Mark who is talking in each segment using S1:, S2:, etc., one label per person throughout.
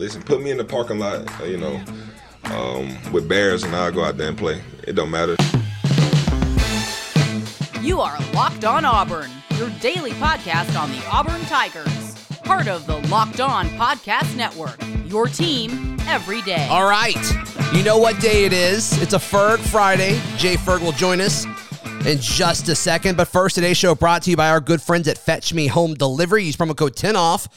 S1: listen, put me in the parking lot, you know, um, with Bears, and I'll go out there and play. It don't matter.
S2: You are Locked On Auburn, your daily podcast on the Auburn Tigers, part of the Locked On Podcast Network. Your team every day.
S3: All right. You know what day it is. It's a Ferg Friday. Jay Ferg will join us in just a second. But first, today's show brought to you by our good friends at Fetch Me Home Delivery. Use promo code 10 off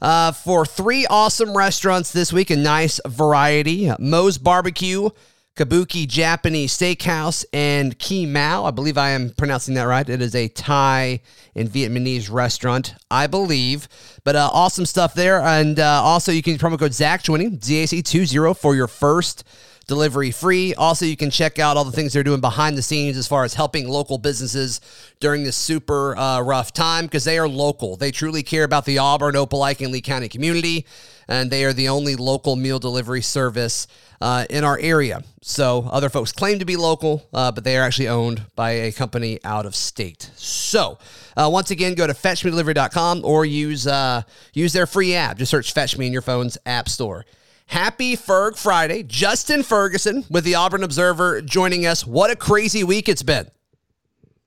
S3: uh, for three awesome restaurants this week, a nice variety. Moe's Barbecue, Kabuki Japanese Steakhouse, and Ki Mao. I believe I am pronouncing that right. It is a Thai and Vietnamese restaurant, I believe. But uh, awesome stuff there. And uh, also, you can use promo code ZAC20, ZAC20 for your first delivery free. Also, you can check out all the things they're doing behind the scenes as far as helping local businesses during this super uh, rough time because they are local. They truly care about the Auburn, Opelika, and Lee County community, and they are the only local meal delivery service uh, in our area. So, other folks claim to be local, uh, but they are actually owned by a company out of state. So, uh, once again, go to fetchmedelivery.com or use uh, use their free app. Just search Fetch Me in your phone's app store. Happy Ferg Friday. Justin Ferguson with the Auburn Observer joining us. What a crazy week it's been.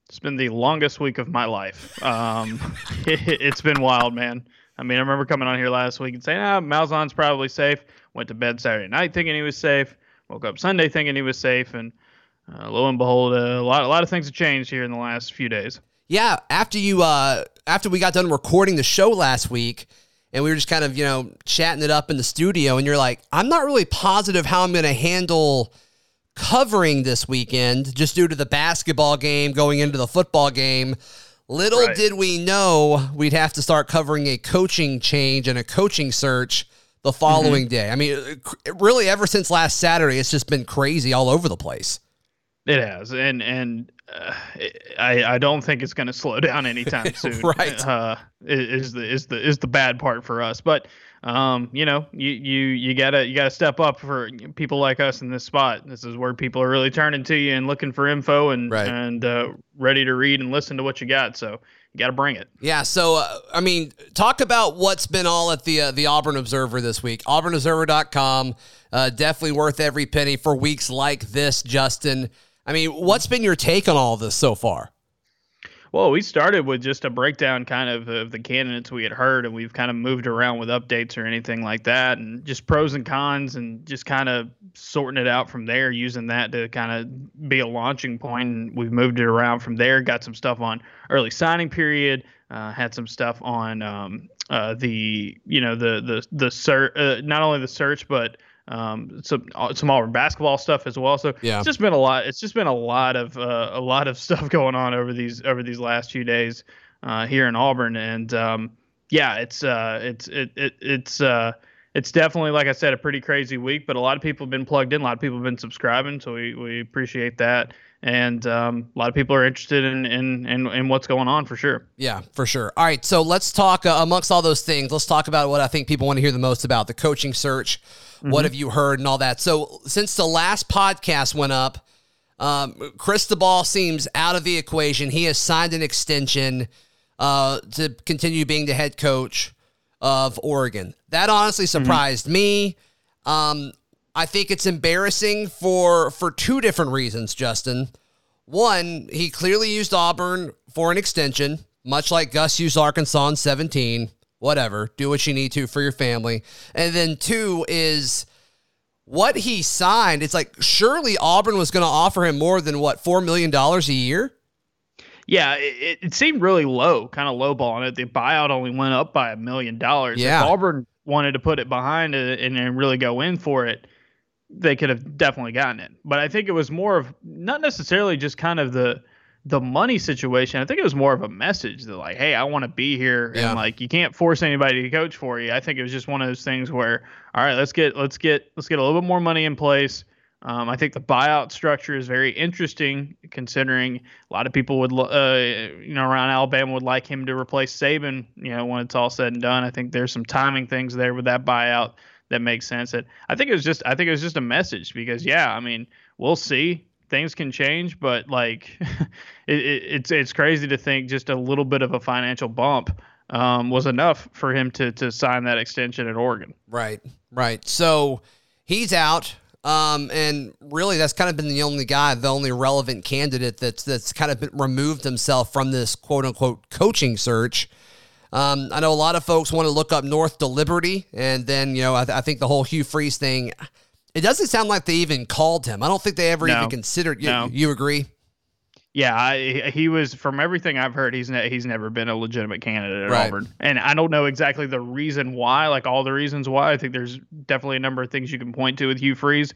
S4: It's been the longest week of my life. Um, it, has been wild, man. I mean, I remember coming on here last week and saying, ah, Malzahn's probably safe. Went to bed Saturday night thinking he was safe. Woke up Sunday thinking he was safe. And uh, lo and behold, uh, a lot, a lot of things have changed here in the last few days.
S3: Yeah, after you, uh, after we got done recording the show last week, and we were just kind of, you know, chatting it up in the studio. And you're like, I'm not really positive how I'm going to handle covering this weekend just due to the basketball game going into the football game. Little right. did we know we'd have to start covering a coaching change and a coaching search the following mm-hmm. day. I mean, really, ever since last Saturday, it's just been crazy all over the place.
S4: It has, and and uh, I I don't think it's going to slow down anytime soon.
S3: right,
S4: uh, is the is the is the bad part for us. But um, you know, you you you gotta you gotta step up for people like us in this spot. This is where people are really turning to you and looking for info and right. and uh, ready to read and listen to what you got. So you got to bring it.
S3: Yeah. So, uh, I mean, talk about what's been all at the uh, the Auburn Observer this week. AuburnObserver.com. Uh, definitely worth every penny for weeks like this, Justin. I mean, what's been your take on all this so far?
S4: Well, we started with just a breakdown kind of of the candidates we had heard, and we've kind of moved around with updates or anything like that, and just pros and cons, and just kind of sorting it out from there, using that to kind of be a launching point. And we've moved it around from there. Got some stuff on early signing period. Uh, had some stuff on um, uh, the you know the the the search, uh, not only the search, but um, some uh, some Auburn basketball stuff as well. So yeah. it's just been a lot. It's just been a lot of uh, a lot of stuff going on over these over these last few days uh, here in Auburn, and um, yeah, it's uh, it's it, it it's uh, it's definitely like I said a pretty crazy week. But a lot of people have been plugged in. A lot of people have been subscribing, so we we appreciate that. And um, a lot of people are interested in, in, in in what's going on for sure.
S3: Yeah, for sure. All right, so let's talk uh, amongst all those things. Let's talk about what I think people want to hear the most about the coaching search Mm-hmm. What have you heard and all that? So since the last podcast went up, um, Cristobal seems out of the equation. He has signed an extension uh, to continue being the head coach of Oregon. That honestly mm-hmm. surprised mm-hmm. me. Um, I think it's embarrassing for for two different reasons, Justin. One, he clearly used Auburn for an extension, much like Gus used Arkansas in 17 whatever, do what you need to for your family. And then two is what he signed. It's like surely Auburn was going to offer him more than what four million dollars a year.
S4: Yeah, it, it seemed really low, kind of low balling it. The buyout only went up by a million dollars.
S3: Yeah,
S4: if Auburn wanted to put it behind it and, and really go in for it, they could have definitely gotten it. But I think it was more of not necessarily just kind of the the money situation, I think it was more of a message that like, hey, I want to be here, yeah. and like you can't force anybody to coach for you. I think it was just one of those things where, all right, let's get let's get let's get a little bit more money in place. Um, I think the buyout structure is very interesting, considering a lot of people would, uh, you know, around Alabama would like him to replace Saban. You know, when it's all said and done, I think there's some timing things there with that buyout that makes sense. That I think it was just, I think it was just a message because, yeah, I mean, we'll see things can change, but like it, it, it's it's crazy to think just a little bit of a financial bump um, was enough for him to to sign that extension at Oregon.
S3: Right, right. So he's out. Um, and really, that's kind of been the only guy, the only relevant candidate that's that's kind of been, removed himself from this quote unquote coaching search. Um, I know a lot of folks want to look up North to Liberty, and then you know I, th- I think the whole Hugh Freeze thing. It doesn't sound like they even called him. I don't think they ever
S4: No.
S3: even considered. You,
S4: No.
S3: you agree?
S4: Yeah, I, he was from everything I've heard. He's ne- he's never been a legitimate candidate at
S3: Right.
S4: Auburn, and I don't know exactly the reason why. Like all the reasons why, I think there's definitely a number of things you can point to with Hugh Freeze,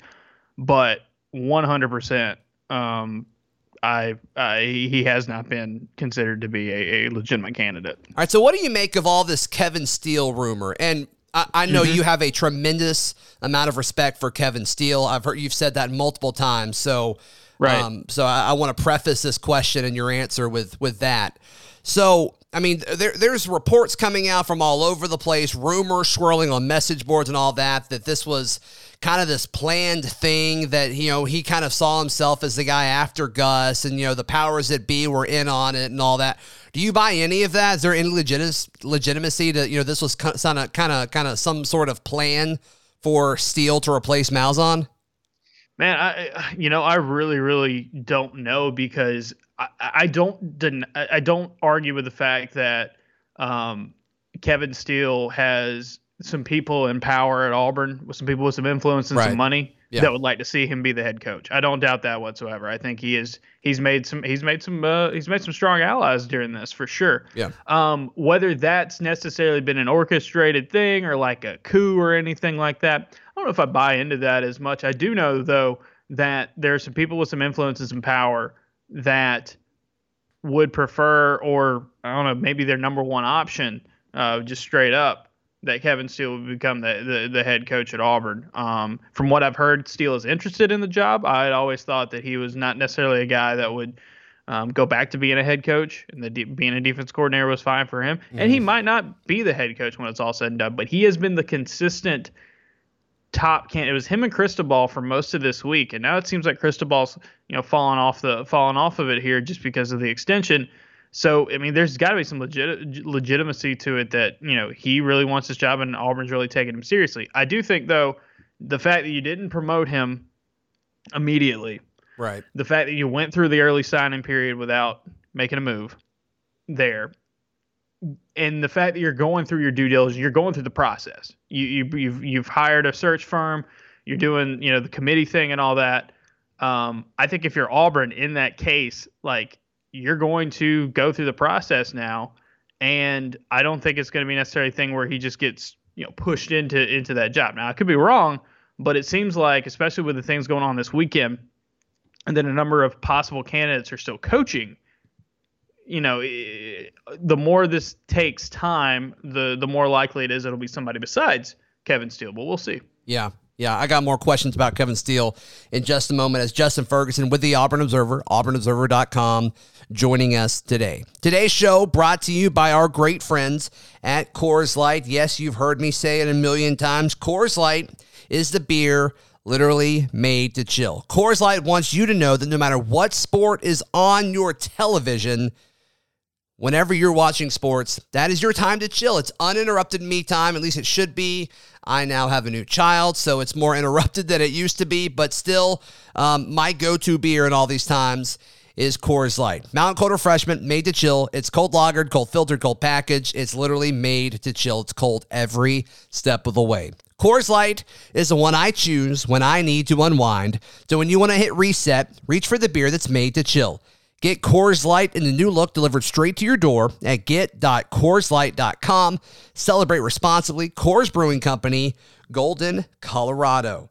S4: but 100, percent um, I, I he has not been considered to be a, a legitimate candidate.
S3: All right. So, what do you make of all this Kevin Steele rumor? And I, I know you have a tremendous amount of respect for Kevin Steele. I've heard you've said that multiple times. So,
S4: Right.
S3: Um, so I, I want to preface this question and your answer with with that. So, I mean, there, there's reports coming out from all over the place, rumors swirling on message boards and all that, that this was kind of this planned thing that, you know, he kind of saw himself as the guy after Gus and, you know, the powers that be were in on it and all that. Do you buy any of that? Is there any legit- legitimacy to, you know, this was kind of, kind of, kind of some sort of plan for Steele to replace Malzahn?
S4: Man, I you know I really really don't know because I, I don't den- I I don't argue with the fact that um, Kevin Steele has some people in power at Auburn with some people with some influence and
S3: Right.
S4: some money
S3: Yeah.
S4: that would like to see him be the head coach. I don't doubt that whatsoever. I think he is he's made some he's made some uh, he's made some strong allies during this for sure.
S3: Yeah.
S4: Um, whether that's necessarily been an orchestrated thing or like a coup or anything like that, I don't know if I buy into that as much. I do know though that there are some people with some influences and some power that would prefer, or I don't know, maybe their number one option, uh, just straight up, that Kevin Steele would become the, the, the head coach at Auburn. Um, from what I've heard, Steele is interested in the job. I had always thought that he was not necessarily a guy that would um, go back to being a head coach, and the de- being a defense coordinator was fine for him. And he might not be the head coach when it's all said and done, but he has been the consistent top can. It was him and Cristobal for most of this week, and now it seems like Cristobal's you know falling off the falling off of it here just because of the extension. So I mean, there's got to be some legit legitimacy to it that you know he really wants this job, and Auburn's really taking him seriously. I do think though, the fact that you didn't promote him immediately,
S3: Right.
S4: the fact that you went through the early signing period without making a move there and the fact that you're going through your due diligence you're going through the process you, you you've you've hired a search firm you're doing you know the committee thing and all that um, i think if you're auburn in that case like you're going to go through the process now. And i don't think it's going to be necessarily a thing where he just gets you know pushed into into that job. Now i could be wrong but it seems like especially with the things going on this weekend and then a number of possible candidates are still coaching you know the more this takes time the the more likely it is it'll be somebody besides kevin steele but we'll see.
S3: Yeah. Yeah, I got more questions about Kevin Steele in just a moment as Justin Ferguson with the Auburn Observer, auburnobserver.com, joining us today. Today's show brought to you by our great friends at Coors Light. Yes, you've heard me say it a million times. Coors Light is the beer literally made to chill. Coors Light wants you to know that no matter what sport is on your television, whenever you're watching sports, that is your time to chill. It's uninterrupted me time, at least it should be. I now have a new child, so it's more interrupted than it used to be, but still, um, my go to beer in all these times is Coors Light. Mountain Cold Refreshment, made to chill. It's cold lagered, cold filtered, cold packaged. It's literally made to chill. It's cold every step of the way. Coors Light is the one I choose when I need to unwind. So when you want to hit reset, reach for the beer that's made to chill. Get Coors Light in the new look delivered straight to your door at get.coorslight.com. Celebrate responsibly. Coors Brewing Company, Golden, Colorado.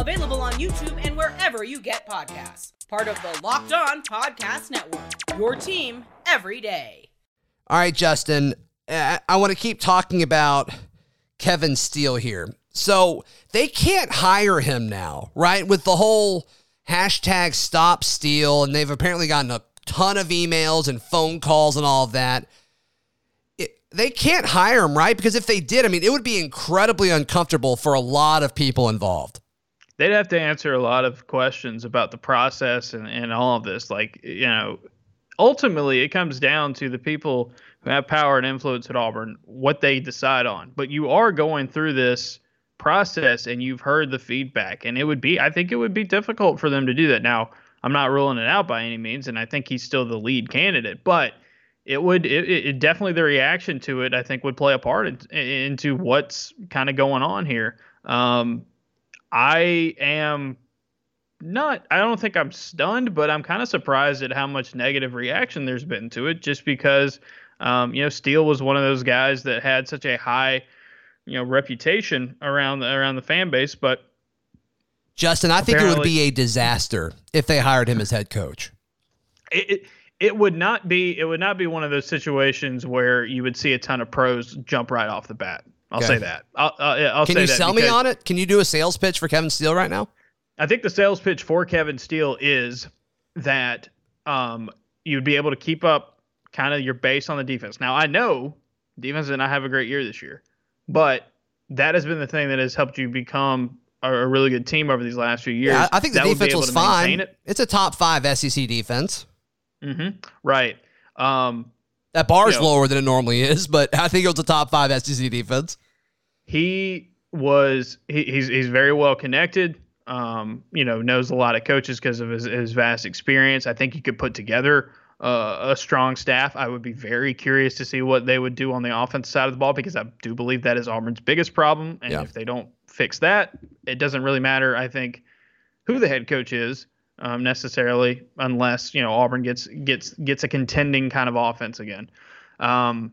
S2: Available on YouTube and wherever you get podcasts. Part of the Locked On Podcast Network. Your team every day.
S3: All right, Justin. I, I want to keep talking about Kevin Steele here. So they can't hire him now, right? With the whole hashtag stop Steele, and they've apparently gotten a ton of emails and phone calls and all of that. It, they can't hire him, right? Because if they did, I mean, it would be incredibly uncomfortable for a lot of people involved.
S4: They'd have to answer a lot of questions about the process and, and all of this. Like, you know, ultimately it comes down to the people who have power and influence at Auburn, what they decide on. But you are going through this process and you've heard the feedback, and it would be, I think it would be difficult for them to do that. Now, I'm not ruling it out by any means, and I think he's still the lead candidate, but it would, it, it definitely the reaction to it, I think, would play a part in, into what's kind of going on here. Um, I am not I don't think I'm stunned, but I'm kind of surprised at how much negative reaction there's been to it just because um, you know, Steele was one of those guys that had such a high, you know, reputation around the around the fan base, but
S3: Justin, I think it would be a disaster if they hired him as head coach.
S4: It, it, it would not be it would not be one of those situations where you would see a ton of pros jump right off the bat. I'll okay. say that. I'll, I'll, I'll
S3: Can you sell me on it? Can you do a sales pitch for Kevin Steele right now?
S4: I think the sales pitch for Kevin Steele is that um, you'd be able to keep up kind of your base on the defense. Now I know defense did not have a great year this year, but that has been the thing that has helped you become a, a really good team over these last few years.
S3: Yeah, I think the that defense was fine. It. It's a top five SEC defense.
S4: Mm-hmm. Right. Um,
S3: that bar's you know, lower than it normally is, but I think it was a top five SEC defense.
S4: He was he, he's he's very well connected. Um, you know, knows a lot of coaches because of his, his vast experience. I think he could put together uh, a strong staff. I would be very curious to see what they would do on the offense side of the ball because I do believe that is Auburn's biggest problem. And yeah. if they don't fix that, it doesn't really matter. I think who the head coach is um, necessarily, unless you know Auburn gets gets gets a contending kind of offense again. Um,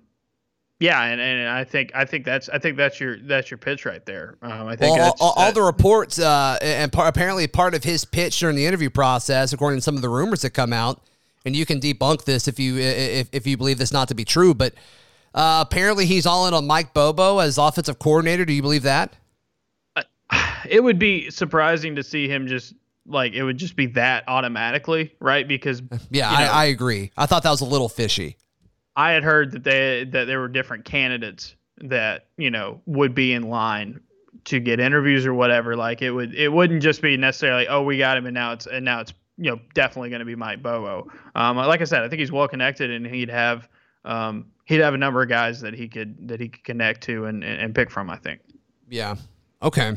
S4: yeah, and, and I think I think that's I think that's your that's your pitch right there. Um, I think
S3: well, all, all the reports uh, and par- apparently part of his pitch during the interview process, according to some of the rumors that come out, and you can debunk this if you if, if you believe this not to be true. But uh, apparently, he's all in on Mike Bobo as offensive coordinator. Do you believe that?
S4: Uh, it would be surprising to see him just like it would just be that automatically, right? Because
S3: yeah, you know, I, I agree. I thought that was a little fishy.
S4: I had heard that they that there were different candidates that you know would be in line to get interviews or whatever. Like it would it wouldn't just be necessarily oh we got him and now it's and now it's you know definitely going to be Mike Bobo. Um, like I said, I think he's well connected and he'd have um, he'd have a number of guys that he could that he could connect to and and pick from. I think.
S3: Yeah. Okay.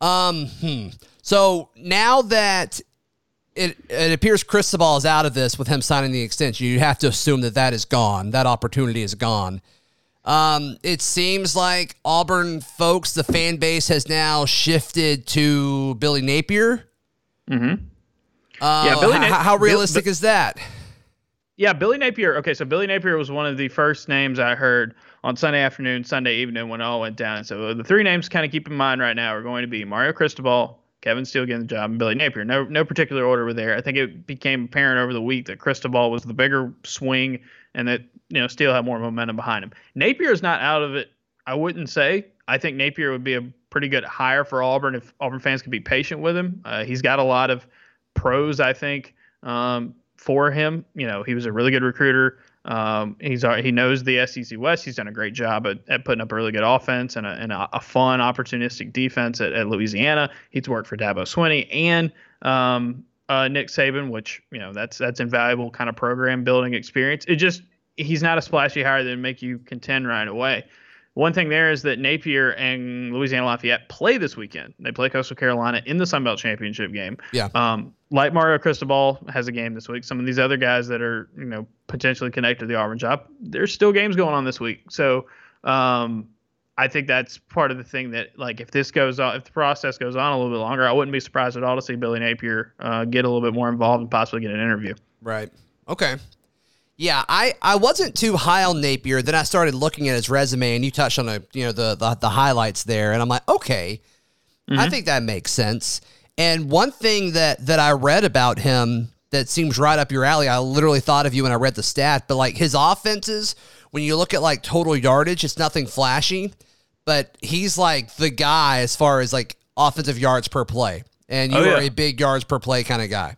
S3: Um. Hmm. So now that it it appears Cristobal is out of this with him signing the extension, you have to assume that that is gone. That opportunity is gone. Um, it seems like Auburn folks, the fan base has now shifted to Billy Napier.
S4: Mm-hmm.
S3: Uh, yeah, Billy. How, how realistic Bill, is that?
S4: Yeah, Billy Napier. Okay, so Billy Napier was one of the first names I heard on Sunday afternoon, Sunday evening when it all went down. So the three names kind of keep in mind right now are going to be Mario Cristobal, Kevin Steele getting the job, and Billy Napier. No, no particular order were there. I think it became apparent over the week that Cristobal was the bigger swing, and that you know Steele had more momentum behind him. Napier is not out of it. I wouldn't say. I think Napier would be a pretty good hire for Auburn if Auburn fans could be patient with him. Uh, he's got a lot of pros, I think, um, for him. You know, he was a really good recruiter. Um, he's uh, he knows the SEC West. He's done a great job at, at putting up a really good offense and a, and a, a fun, opportunistic defense at, at, Louisiana. He's worked for Dabo Swinney and um, uh, Nick Saban, which you know that's that's invaluable kind of program building experience. It just he's not a splashy hire that make you contend right away. One thing there is that Napier and Louisiana Lafayette play this weekend. They play Coastal Carolina in the Sun Belt Championship game.
S3: Yeah.
S4: Um, like Mario Cristobal has a game this week. Some of these other guys that are you know potentially connected to the Auburn job, there's still games going on this week. So um, I think that's part of the thing that like if this goes on, if the process goes on a little bit longer, I wouldn't be surprised at all to see Billy Napier uh, get a little bit more involved and possibly get an interview.
S3: Right. Okay. Yeah, I, I wasn't too high on Napier. Then I started looking at his resume, and you touched on the you know the the, the highlights there, and I'm like, okay, mm-hmm. I think that makes sense. And one thing that that I read about him that seems right up your alley, I literally thought of you when I read the stat, but like his offenses when you look at like total yardage, it's nothing flashy, but he's like the guy as far as like offensive yards per play. And you
S4: Oh,
S3: are a big yards per play kind of guy.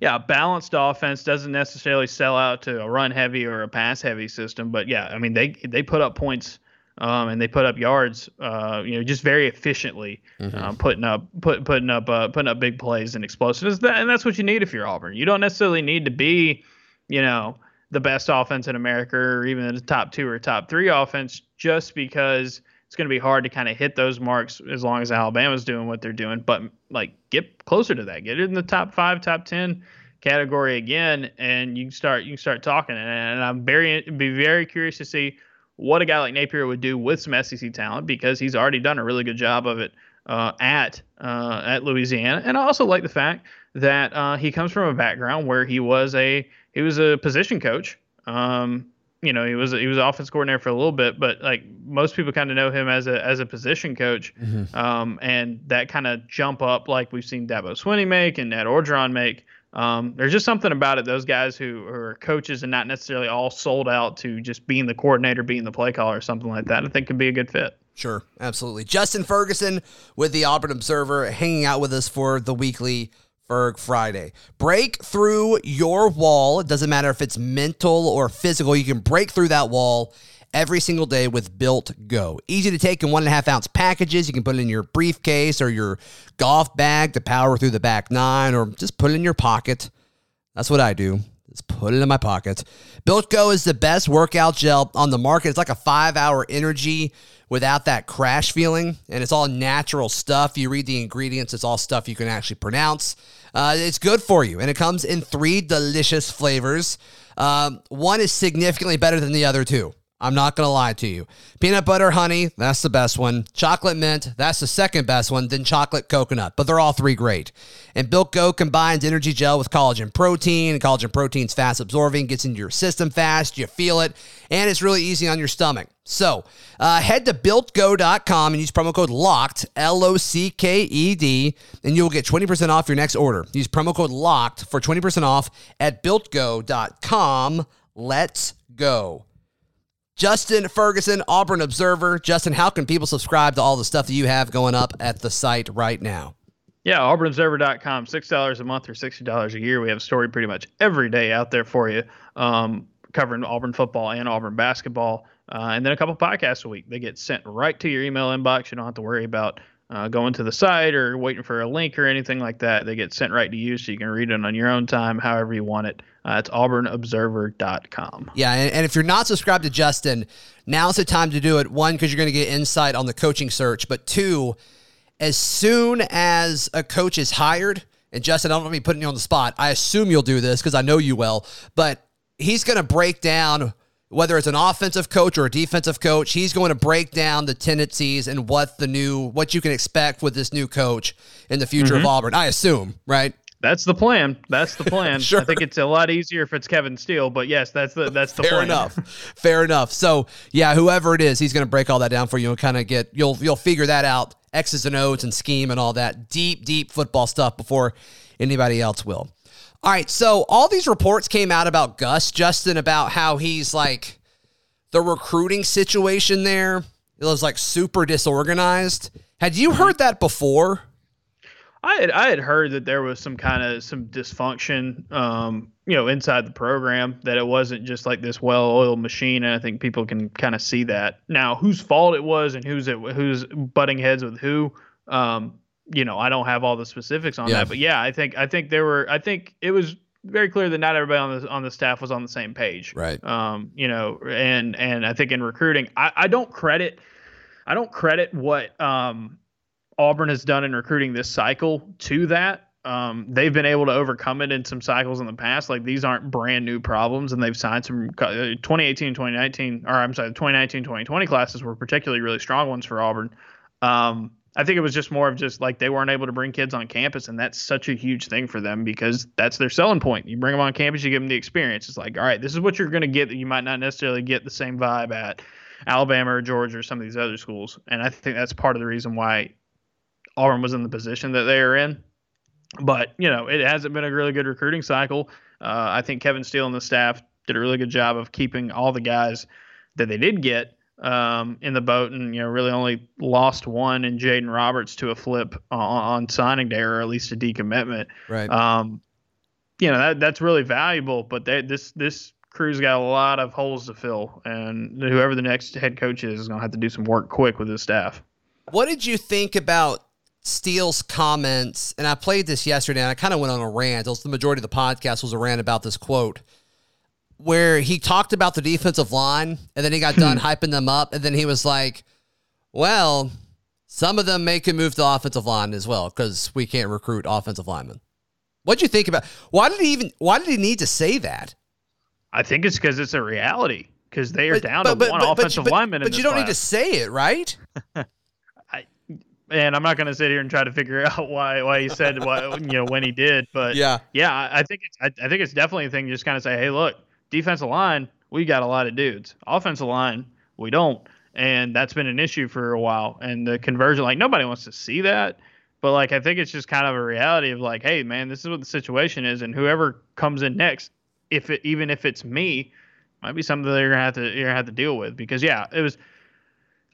S4: Yeah, a balanced offense doesn't necessarily sell out to a run heavy or a pass heavy system, but yeah, I mean they they put up points um, and they put up yards, uh, you know, just very efficiently, uh, putting up put, putting up uh, putting up big plays and explosives. And that's what you need if you're Auburn. You don't necessarily need to be, you know, the best offense in America or even the top two or top three offense, just because it's going to be hard to kind of hit those marks as long as Alabama's doing what they're doing. But like, get closer to that, get it in the top five, top ten category again, and you can start you can start talking. And, I'm very be very curious to see what a guy like Napier would do with some SEC talent because he's already done a really good job of it uh, at uh, at Louisiana. And I also like the fact that uh, he comes from a background where he was a he was a position coach. Um, you know, he was he was offense coordinator for a little bit, but like most people kind of know him as a as a position coach, um, and that kind of jump up like we've seen Dabo Swinney make and Ed Orgeron make. Um, there's just something about it. Those guys who, who are coaches and not necessarily all sold out to just being the coordinator, being the play caller, or something like that. I think could be a good fit.
S3: Sure, absolutely. Justin Ferguson with the Auburn Observer hanging out with us for the weekly Ferg Friday. Break through your wall. It doesn't matter if it's mental or physical, you can break through that wall every single day with Built Go. Easy to take in one and a half ounce packages. You can put it in your briefcase or your golf bag to power through the back nine, or just put it in your pocket. That's what I do. Just put it in my pocket. Built Go is the best workout gel on the market. It's like a five hour energy without that crash feeling, and it's all natural stuff. You read the ingredients, it's all stuff you can actually pronounce. Uh, it's good for you, and it comes in three delicious flavors. Um, one is significantly better than the other two. I'm not going to lie to you. Peanut butter honey, that's the best one. Chocolate mint, that's the second best one. Then chocolate coconut, but they're all three great. And Built Go combines energy gel with collagen protein. And collagen protein's fast absorbing, gets into your system fast. You feel it, and it's really easy on your stomach. So uh, head to builtgo.com and use promo code LOCKED, L O C K E D, and you'll get 20% off your next order. Use promo code LOCKED for 20% off at builtgo.com. Let's go. Justin Ferguson, Auburn Observer. Justin, how can people subscribe to all the stuff that you have going up at the site right now?
S4: Yeah, auburnobserver.com, $6 a month or $60 a year. We have a story pretty much every day out there for you, um, covering Auburn football and Auburn basketball. Uh, and then a couple podcasts a week. They get sent right to your email inbox. You don't have to worry about uh, going to the site or waiting for a link or anything like that. They get sent right to you so you can read it on your own time, however you want it. Uh, it's auburnobserver.com.
S3: Yeah, and, and if you're not subscribed to Justin, now's the time to do it. One, because you're going to get insight on the coaching search, but two, as soon as a coach is hired, and Justin, I don't want to be putting you on the spot. I assume you'll do this because I know you will, but he's going to break down whether it's an offensive coach or a defensive coach. He's going to break down the tendencies and what the new, what you can expect with this new coach in the future of mm-hmm. Auburn. I assume, right?
S4: That's the plan. That's the plan.
S3: Sure.
S4: I think it's a lot easier if it's Kevin Steele, but yes, that's the that's the
S3: Fair
S4: plan.
S3: enough. Fair enough. So yeah, whoever it is, he's going to break all that down for you and kind of get you'll you'll figure that out, X's and O's and scheme and all that deep deep football stuff before anybody else will. All right, so all these reports came out about Gus Justin about how he's like the recruiting situation there. It was like super disorganized. Had you heard that before?
S4: I had I had heard that there was some kind of some dysfunction, um, you know, inside the program. That it wasn't just like this well-oiled machine, and I think people can kind of see that now. Whose fault it was and who's it who's butting heads with who, um, you know, I don't have all the specifics on
S3: Yeah.
S4: that, but yeah, I think I think there were I think it was very clear that not everybody on the on the staff was on the same page.
S3: Right.
S4: Um, you know, and and I think in recruiting, I, I don't credit I don't credit what um Auburn has done in recruiting this cycle to that. Um, they've been able to overcome it in some cycles in the past. Like these aren't brand new problems, and they've signed some uh, 2018 and 2019, or I'm sorry, the 2019 2020 classes were particularly really strong ones for Auburn. Um, I think it was just more of just like they weren't able to bring kids on campus, and that's such a huge thing for them because that's their selling point. You bring them on campus, you give them the experience. It's like, all right, this is what you're going to get that you might not necessarily get the same vibe at Alabama or Georgia or some of these other schools. And I think that's part of the reason why Auburn was in the position that they are in. But you know, it hasn't been a really good recruiting cycle. Uh, I think Kevin Steele and the staff did a really good job of keeping all the guys that they did get um, in the boat, and you know really only lost one in Jaden Roberts to a flip on, on, signing day, or at least a decommitment.
S3: Right.
S4: Um, you know that that's really valuable, but they, this this crew's got a lot of holes to fill, and whoever the next head coach is is going to have to do some work quick with his staff.
S3: What did you think about Steele's comments? And I played this yesterday, and I kind of went on a rant. The majority of the podcast was a rant about this quote where he talked about the defensive line and then he got done hmm. hyping them up and then he was like, "Well, some of them may can move to offensive line as well because we can't recruit offensive linemen." What'd you think about? Why did he even? Why did he need to say that?
S4: I think it's because it's a reality. Because they are but, down but, to but, one offensive but, lineman.
S3: But you don't
S4: class.
S3: need to say it, right?
S4: I, and I'm not going to sit here and try to figure out why why he said what you know when he did. But
S3: yeah,
S4: yeah, I think it's I, I think it's definitely a thing. To just kind of say, hey, look, defensive line, we got a lot of dudes. Offensive line, we don't. And that's been an issue for a while. And the conversion, like nobody wants to see that. But like I think it's just kind of a reality of like, hey man, this is what the situation is, and whoever comes in next, if it even if it's me, might be something that you're gonna have to you're gonna have to deal with. Because yeah, it was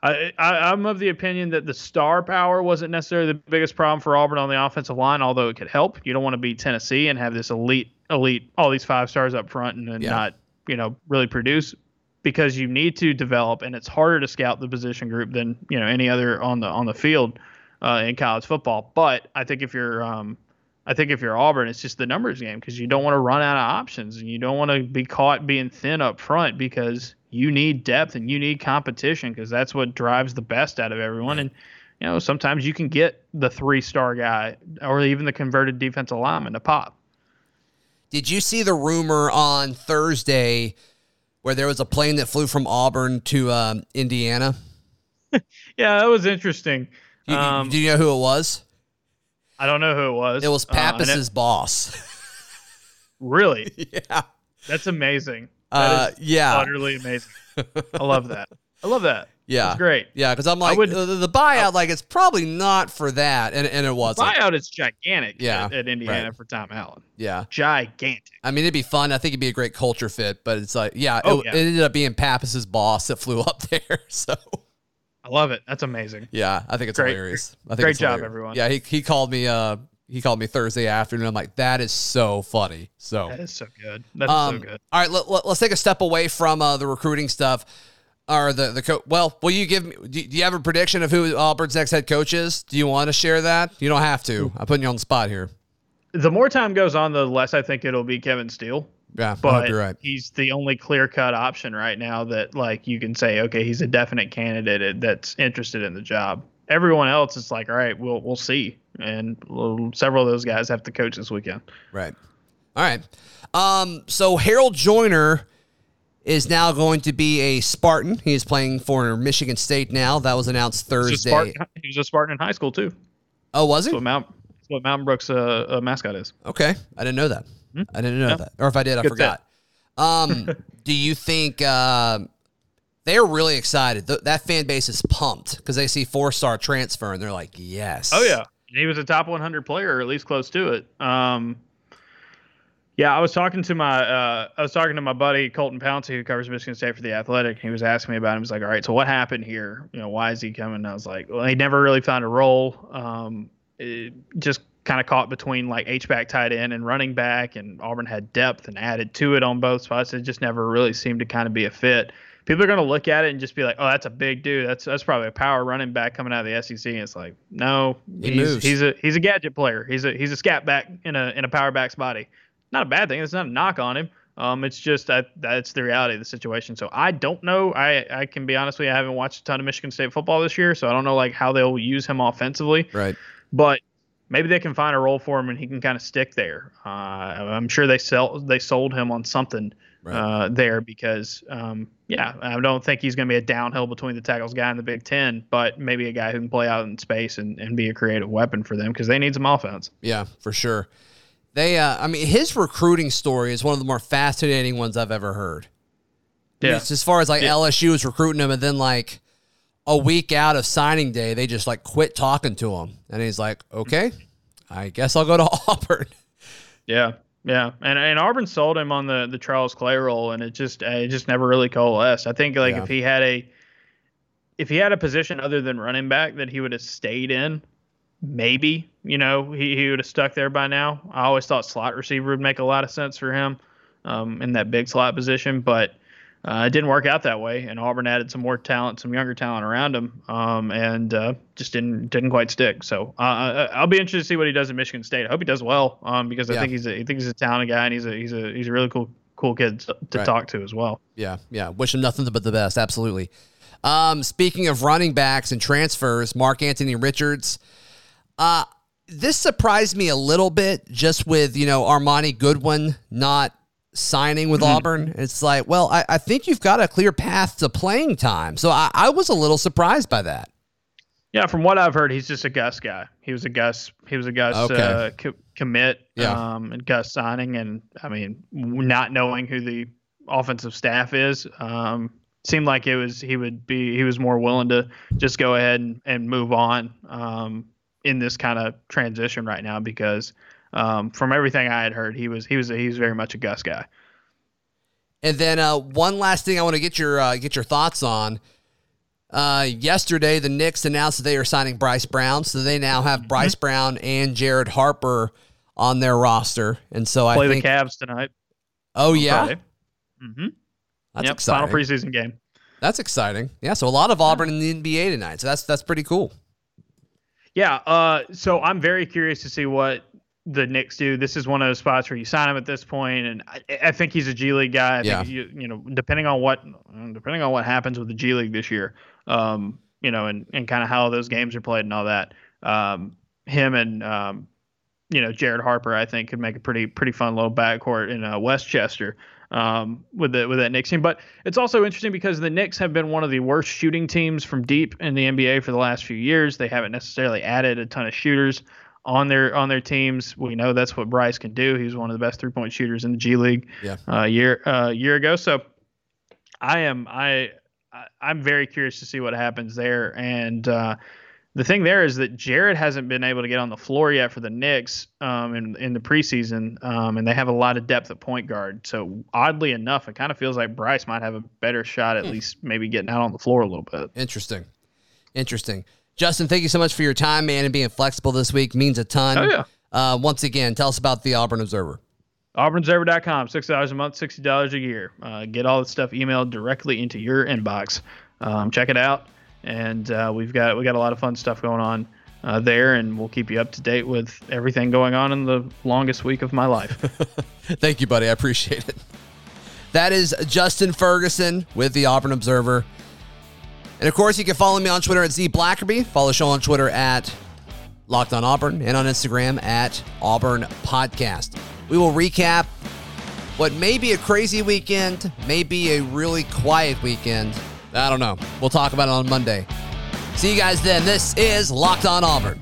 S4: I, I am of the opinion that the star power wasn't necessarily the biggest problem for Auburn on the offensive line, although it could help. You don't want to beat Tennessee and have this elite elite all these five stars up front and, and yeah. not you know really produce because you need to develop and it's harder to scout the position group than you know any other on the on the field uh, in college football. But I think if you're um, I think if you're Auburn, it's just the numbers game because you don't want to run out of options and you don't want to be caught being thin up front because you need depth and you need competition because that's what drives the best out of everyone. And you know sometimes you can get the three star guy or even the converted defensive lineman to pop.
S3: Did you see the rumor on Thursday where there was a plane that flew from Auburn to um, Indiana?
S4: yeah, that was interesting.
S3: Do you, um, do you, know who it was?
S4: I don't know who it was.
S3: It was Pappas's uh, boss.
S4: really?
S3: yeah.
S4: That's amazing.
S3: Uh, yeah.
S4: Utterly amazing. I love that. I love that.
S3: Yeah,
S4: it's great.
S3: Yeah, because I'm like would, the, the, buyout, like it's probably not for that, and and it wasn't.
S4: Buyout is gigantic. Yeah, at, at Indiana right. for Tom Allen.
S3: Yeah,
S4: gigantic.
S3: I mean, it'd be fun. I think it'd be a great culture fit, but it's like, yeah, oh, it, yeah. it ended up being Pappas's boss that flew up there. So
S4: I love it. That's amazing.
S3: Yeah, I think it's great. hilarious. I think
S4: great job,
S3: hilarious.
S4: everyone.
S3: Yeah, he he called me. Uh, he called me Thursday afternoon. I'm like, that is so funny. So
S4: that is so good. That's um, so good.
S3: All right, let, us let, take a step away from uh, the recruiting stuff or the the coach. Well, will you give me? Do you have a prediction of who Auburn's next head coach is? Do you want to share that? You don't have to. I'm putting you on the spot here.
S4: The more time goes on, the less I think it'll be Kevin Steele.
S3: Yeah,
S4: but
S3: you're right.
S4: he's the only clear cut option right now that like you can say, okay, he's a definite candidate that's interested in the job. Everyone else is like, all right, we'll we'll see, and several of those guys have to coach this weekend.
S3: Right. All right. Um. So Harold Joiner is now going to be a Spartan. He is playing for Michigan State now. That was announced Thursday.
S4: He was a Spartan in high school too.
S3: Oh, was he?
S4: That's what Mount, that's what Mountain Brook's uh, uh, mascot is.
S3: Okay, I didn't know that. Hmm? I didn't know yeah. that, or if I did, I Good forgot. Um, do you think uh, they're really excited? Th- that fan base is pumped because they see four star transfer and they're like, yes.
S4: Oh yeah, he was a top 100 player, or at least close to it. Um, yeah, I was talking to my uh, I was talking to my buddy Colton Pouncy who covers Michigan State for the Athletic. He was asking me about him. He's like, "All right, so what happened here? You know, why is he coming?" And I was like, "Well, he never really found a role. Um, just kind of caught between like H back tight end and running back, and Auburn had depth and added to it on both spots. It just never really seemed to kind of be a fit. People are going to look at it and just be like, "Oh, that's a big dude. That's that's probably a power running back coming out of the SEC." And it's like, no,
S3: he
S4: he's
S3: moves.
S4: he's a he's a gadget player. He's a he's a scat back in a in a power back's body not a bad thing. It's not a knock on him. Um, it's just that that's the reality of the situation. So I don't know. I I can be honest with you. I haven't watched a ton of Michigan State football this year, so I don't know like how they'll use him offensively.
S3: Right.
S4: But maybe they can find a role for him and he can kind of stick there. Uh, I'm sure they sell they sold him on something right. uh, there because um, yeah, I don't think he's going to be a downhill between the tackles guy in the Big Ten, but maybe a guy who can play out in space and, and be a creative weapon for them because they need some offense.
S3: Yeah, for sure. They, uh, I mean, his recruiting story is one of the more fascinating ones I've ever heard.
S4: Yeah.
S3: As far as like yeah. LSU was recruiting him, and then like a week out of signing day, they just like quit talking to him, and he's like, "Okay, I guess I'll go to Auburn."
S4: Yeah, Yeah, and and Auburn sold him on the the Charles Clay role, and it just it just never really coalesced. I think like
S3: Yeah.
S4: if he had a if he had a position other than running back that he would have stayed in, maybe you know he he would have stuck there by now. I always thought slot receiver would make a lot of sense for him um, in that big slot position, but. Uh, it didn't work out that way, and Auburn added some more talent, some younger talent around him, um, and uh, just didn't didn't quite stick. So uh, I- I'll be interested to see what he does in Michigan State. I hope he does well, um, because I
S3: Yeah.
S4: think he's a I think he's a talented guy, and he's a he's a he's a really cool cool kid to, to
S3: Right.
S4: talk to as well.
S3: Yeah, yeah. Wish him nothing but the best. Absolutely. Um, speaking of running backs and transfers, Mark Anthony Richards. Uh, this surprised me a little bit just with, you know, Armoni Goodwin not signing with Auburn. It's like, well, I, I think you've got a clear path to playing time. So I, I was a little surprised by that.
S4: Yeah, from what I've heard, he's just a Gus guy. He was a Gus. He was a Gus
S3: Okay.
S4: uh, co- commit.
S3: Yeah.
S4: Um, and Gus signing, and I mean, not knowing who the offensive staff is, um, seemed like it was he would be he was more willing to just go ahead and, and move on um, in this kind of transition right now because um, from everything I had heard, he was he was he was very much a Gus guy.
S3: And then uh, one last thing I want to get your uh, get your thoughts on. Uh, yesterday, the Knicks announced that they are signing Bryce Brown, so they now have Bryce Brown and Jared Harper on their roster. And so I
S4: Play the Cavs tonight.
S3: oh yeah,
S4: Mm-hmm.
S3: that's
S4: yep,
S3: exciting.
S4: Final preseason game.
S3: That's exciting. Yeah, so a lot of Auburn in the NBA tonight. So that's that's pretty cool.
S4: Yeah. Uh, so I'm very curious to see what the Knicks do. This is one of those spots where you sign him at this point, and I, I think he's a G League guy. I
S3: Yeah.
S4: think you, you know, depending on what depending on what happens with the G League this year, um, you know, and and kind of how those games are played and all that. Um, him and um, you know, Jared Harper, I think could make a pretty pretty fun little backcourt in uh, Westchester um, with the with that Knicks team. But it's also interesting because the Knicks have been one of the worst shooting teams from deep in the NBA for the last few years. They haven't necessarily added a ton of shooters on their on their teams. We know that's what Bryce can do. He's one of the best three point shooters in the G League
S3: Yeah.
S4: a year uh, year ago. So I am I I- I'm very curious to see what happens there. And uh, the thing there is that Jared hasn't been able to get on the floor yet for the Knicks um, in in the preseason, um, and they have a lot of depth at point guard. So oddly enough, it kind of feels like Bryce might have a better shot at least maybe getting out on the floor a little bit.
S3: Interesting. Interesting. Justin, thank you so much for your time, man, and being flexible this week means a ton.
S4: Oh, yeah.
S3: Uh, once again, tell us about the Auburn Observer.
S4: AuburnObserver.com, six dollars a month, sixty dollars a year. Uh, get all the stuff emailed directly into your inbox. Um, check it out, and uh, we've got we got a lot of fun stuff going on uh, there, and we'll keep you up to date with everything going on in the longest week of my life.
S3: Thank you, buddy. I appreciate it. That is Justin Ferguson with the Auburn Observer. And of course, you can follow me on Twitter at Z Blackerby. Follow the show on Twitter at Locked on Auburn and on Instagram at Auburn Podcast. We will recap what may be a crazy weekend, may be a really quiet weekend. I don't know. We'll talk about it on Monday. See you guys then. This is Locked on Auburn.